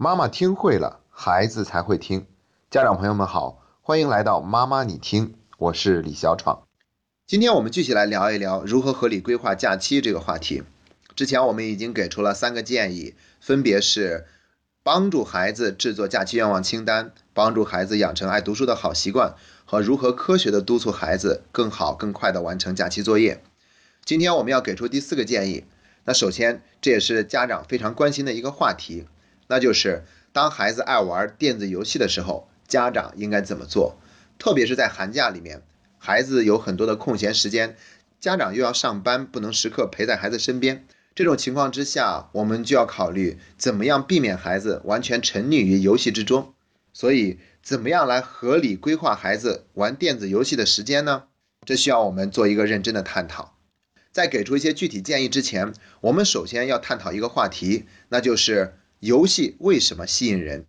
妈妈听会了，孩子才会听。家长朋友们好，欢迎来到妈妈你听，我是李小闯。今天我们继续来聊一聊如何合理规划假期这个话题。之前我们已经给出了三个建议，分别是帮助孩子制作假期愿望清单，帮助孩子养成爱读书的好习惯，和如何科学的督促孩子更好更快的完成假期作业。今天我们要给出第四个建议。那首先，这也是家长非常关心的一个话题。那就是当孩子爱玩电子游戏的时候，家长应该怎么做？特别是在寒假里面，孩子有很多的空闲时间，家长又要上班，不能时刻陪在孩子身边。这种情况之下，我们就要考虑怎么样避免孩子完全沉溺于游戏之中。所以，怎么样来合理规划孩子玩电子游戏的时间呢？这需要我们做一个认真的探讨。在给出一些具体建议之前，我们首先要探讨一个话题，那就是。游戏为什么吸引人？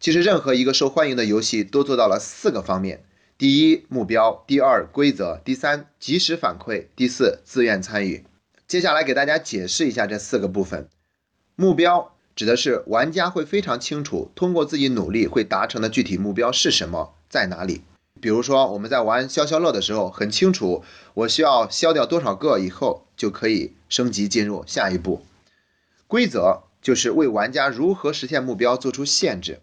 其实任何一个受欢迎的游戏都做到了四个方面：第一，目标；第二，规则；第三，及时反馈；第四，自愿参与。接下来给大家解释一下这四个部分。目标指的是玩家会非常清楚，通过自己努力会达成的具体目标是什么，在哪里。比如说我们在玩消消乐的时候，很清楚我需要消掉多少个以后就可以升级进入下一步。规则。就是为玩家如何实现目标做出限制。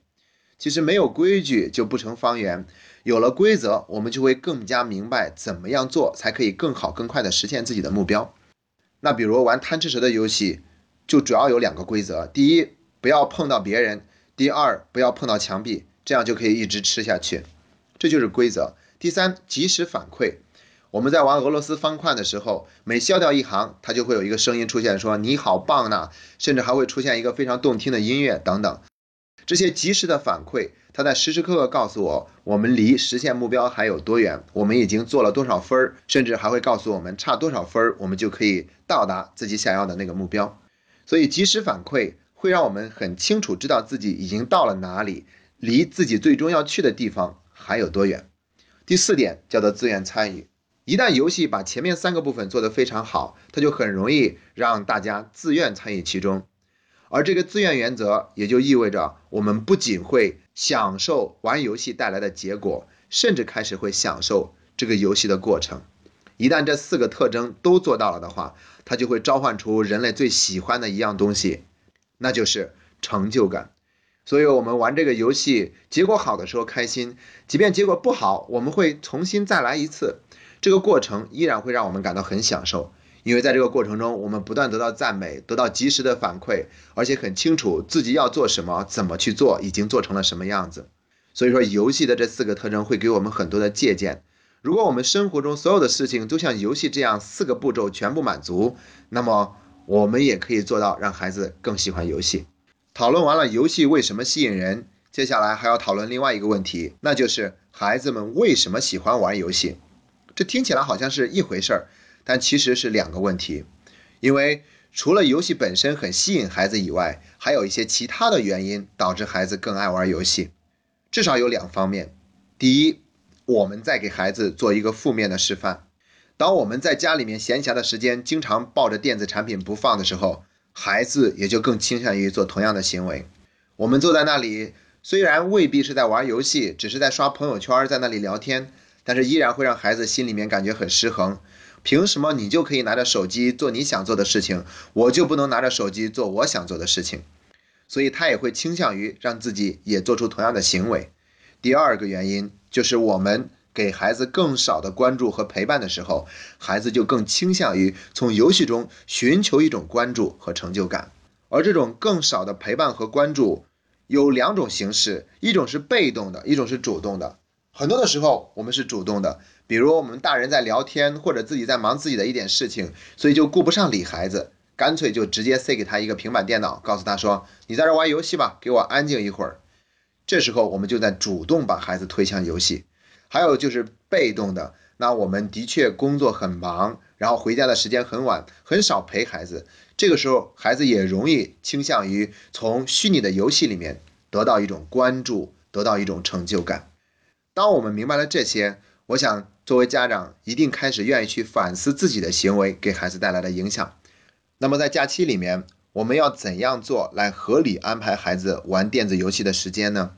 其实没有规矩就不成方圆，有了规则，我们就会更加明白怎么样做才可以更好、更快的实现自己的目标。那比如玩贪吃蛇的游戏，就主要有两个规则：第一，不要碰到别人；第二，不要碰到墙壁，这样就可以一直吃下去。这就是规则。第三，及时反馈。我们在玩俄罗斯方块的时候，每消掉一行，它就会有一个声音出现，说你好棒呐，甚至还会出现一个非常动听的音乐等等。这些及时的反馈，它在时时刻刻告诉我，我们离实现目标还有多远，我们已经做了多少分儿，甚至还会告诉我们差多少分儿，我们就可以到达自己想要的那个目标。所以及时反馈会让我们很清楚知道自己已经到了哪里，离自己最终要去的地方还有多远。第四点叫做自愿参与。一旦游戏把前面三个部分做得非常好，它就很容易让大家自愿参与其中。而这个自愿原则也就意味着，我们不仅会享受玩游戏带来的结果，甚至开始会享受这个游戏的过程。一旦这四个特征都做到了的话，它就会召唤出人类最喜欢的一样东西，那就是成就感。所以，我们玩这个游戏，结果好的时候开心，即便结果不好，我们会重新再来一次。这个过程依然会让我们感到很享受，因为在这个过程中，我们不断得到赞美，得到及时的反馈，而且很清楚自己要做什么，怎么去做，已经做成了什么样子。所以说，游戏的这四个特征会给我们很多的借鉴。如果我们生活中所有的事情都像游戏这样四个步骤全部满足，那么我们也可以做到让孩子更喜欢游戏。讨论完了游戏为什么吸引人，接下来还要讨论另外一个问题，那就是孩子们为什么喜欢玩游戏。这听起来好像是一回事儿，但其实是两个问题。因为除了游戏本身很吸引孩子以外，还有一些其他的原因导致孩子更爱玩游戏。至少有两方面。第一，我们在给孩子做一个负面的示范。当我们在家里面闲暇的时间经常抱着电子产品不放的时候，孩子也就更倾向于做同样的行为。我们坐在那里，虽然未必是在玩游戏，只是在刷朋友圈，在那里聊天。但是依然会让孩子心里面感觉很失衡。凭什么你就可以拿着手机做你想做的事情，我就不能拿着手机做我想做的事情？所以他也会倾向于让自己也做出同样的行为。第二个原因就是我们给孩子更少的关注和陪伴的时候，孩子就更倾向于从游戏中寻求一种关注和成就感。而这种更少的陪伴和关注有两种形式，一种是被动的，一种是主动的。很多的时候，我们是主动的，比如我们大人在聊天，或者自己在忙自己的一点事情，所以就顾不上理孩子，干脆就直接塞给他一个平板电脑，告诉他说：“你在这玩游戏吧，给我安静一会儿。”这时候我们就在主动把孩子推向游戏。还有就是被动的，那我们的确工作很忙，然后回家的时间很晚，很少陪孩子，这个时候孩子也容易倾向于从虚拟的游戏里面得到一种关注，得到一种成就感。当我们明白了这些，我想作为家长一定开始愿意去反思自己的行为给孩子带来的影响。那么在假期里面，我们要怎样做来合理安排孩子玩电子游戏的时间呢？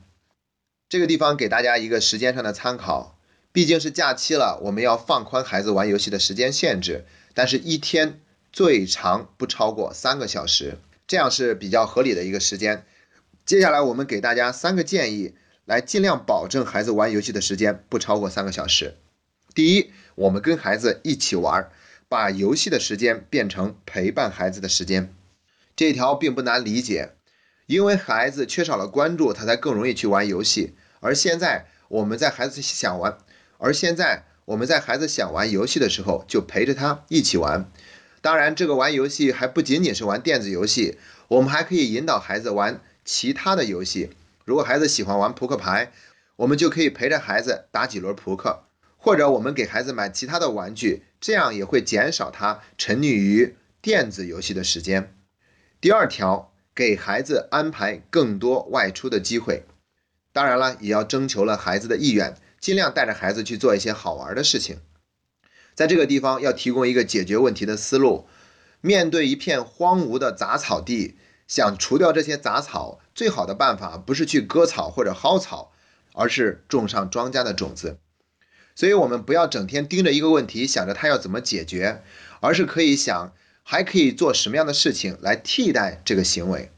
这个地方给大家一个时间上的参考，毕竟是假期了，我们要放宽孩子玩游戏的时间限制，但是一天最长不超过三个小时，这样是比较合理的一个时间。接下来我们给大家三个建议，来尽量保证孩子玩游戏的时间不超过三个小时。第一，我们跟孩子一起玩，把游戏的时间变成陪伴孩子的时间。这一条并不难理解，因为孩子缺少了关注，他才更容易去玩游戏。而现在我们在孩子想玩，而现在我们在孩子想玩游戏的时候，就陪着他一起玩。当然，这个玩游戏还不仅仅是玩电子游戏，我们还可以引导孩子玩其他的游戏。如果孩子喜欢玩扑克牌，我们就可以陪着孩子打几轮扑克，或者我们给孩子买其他的玩具，这样也会减少他沉溺于电子游戏的时间。第二条，给孩子安排更多外出的机会。当然了，也要征求了孩子的意愿，尽量带着孩子去做一些好玩的事情。在这个地方要提供一个解决问题的思路。面对一片荒芜的杂草地，想除掉这些杂草，最好的办法不是去割草或者薅草，而是种上庄稼的种子。所以，我们不要整天盯着一个问题，想着它要怎么解决，而是可以想。还可以做什么样的事情来替代这个行为？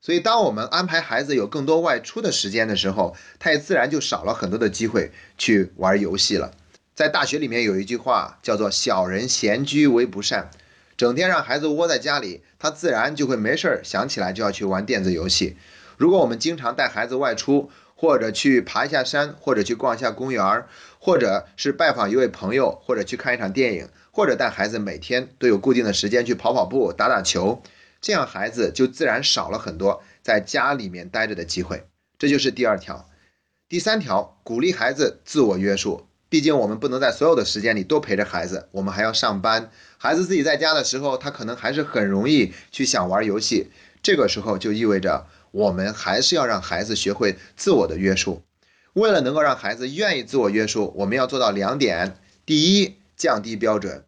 所以，当我们安排孩子有更多外出的时间的时候，他也自然就少了很多的机会去玩游戏了。在大学里面有一句话叫做“小人闲居为不善”，整天让孩子窝在家里，他自然就会没事儿想起来就要去玩电子游戏。如果我们经常带孩子外出，或者去爬一下山，或者去逛一下公园，或者是拜访一位朋友，或者去看一场电影。或者带孩子每天都有固定的时间去跑跑步、打打球，这样孩子就自然少了很多在家里面待着的机会。这就是第二条。第三条，鼓励孩子自我约束。毕竟我们不能在所有的时间里都陪着孩子，我们还要上班。孩子自己在家的时候，他可能还是很容易去想玩游戏。这个时候就意味着我们还是要让孩子学会自我的约束。为了能够让孩子愿意自我约束，我们要做到两点：第一，降低标准，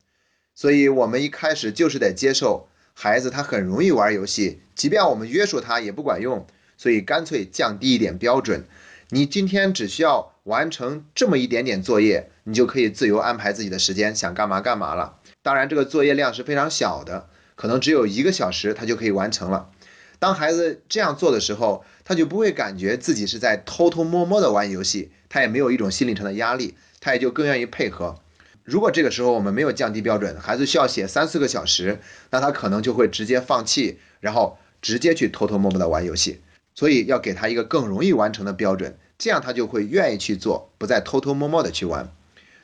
所以我们一开始就是得接受孩子他很容易玩游戏，即便我们约束他也不管用，所以干脆降低一点标准。你今天只需要完成这么一点点作业，你就可以自由安排自己的时间，想干嘛干嘛了。当然，这个作业量是非常小的，可能只有一个小时，他就可以完成了。当孩子这样做的时候，他就不会感觉自己是在偷偷摸摸的玩游戏，他也没有一种心理上的压力，他也就更愿意配合。如果这个时候我们没有降低标准，孩子需要写三四个小时，那他可能就会直接放弃，然后直接去偷偷摸摸的玩游戏。所以要给他一个更容易完成的标准，这样他就会愿意去做，不再偷偷摸摸的去玩。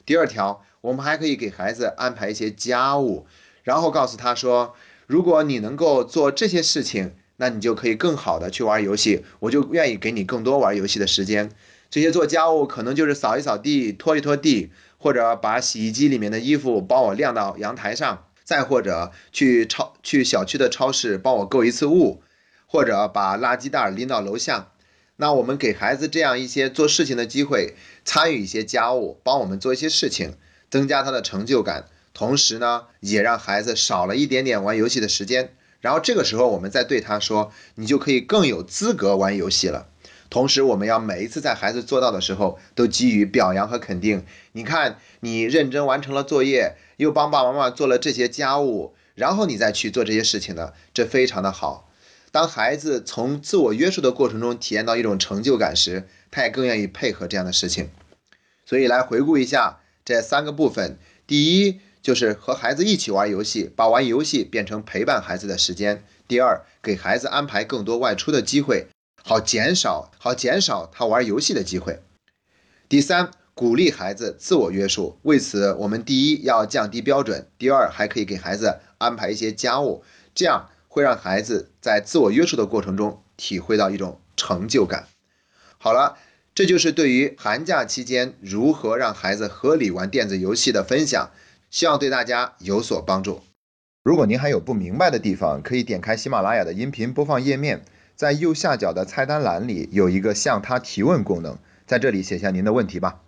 第二条，我们还可以给孩子安排一些家务，然后告诉他说，如果你能够做这些事情，那你就可以更好的去玩游戏，我就愿意给你更多玩游戏的时间。这些做家务可能就是扫一扫地、拖一拖地。或者把洗衣机里面的衣服帮我晾到阳台上，再或者去超去小区的超市帮我购一次物，或者把垃圾袋拎到楼下。那我们给孩子这样一些做事情的机会，参与一些家务，帮我们做一些事情，增加他的成就感，同时呢，也让孩子少了一点点玩游戏的时间。然后这个时候，我们再对他说，你就可以更有资格玩游戏了。同时，我们要每一次在孩子做到的时候，都给予表扬和肯定。你看，你认真完成了作业，又帮爸爸妈妈做了这些家务，然后你再去做这些事情呢，这非常的好。当孩子从自我约束的过程中体验到一种成就感时，他也更愿意配合这样的事情。所以，来回顾一下这三个部分：第一，就是和孩子一起玩游戏，把玩游戏变成陪伴孩子的时间；第二，给孩子安排更多外出的机会。好减少，好减少他玩游戏的机会。第三，鼓励孩子自我约束。为此，我们第一要降低标准，第二还可以给孩子安排一些家务，这样会让孩子在自我约束的过程中体会到一种成就感。好了，这就是对于寒假期间如何让孩子合理玩电子游戏的分享，希望对大家有所帮助。如果您还有不明白的地方，可以点开喜马拉雅的音频播放页面。在右下角的菜单栏里有一个向他提问功能，在这里写下您的问题吧。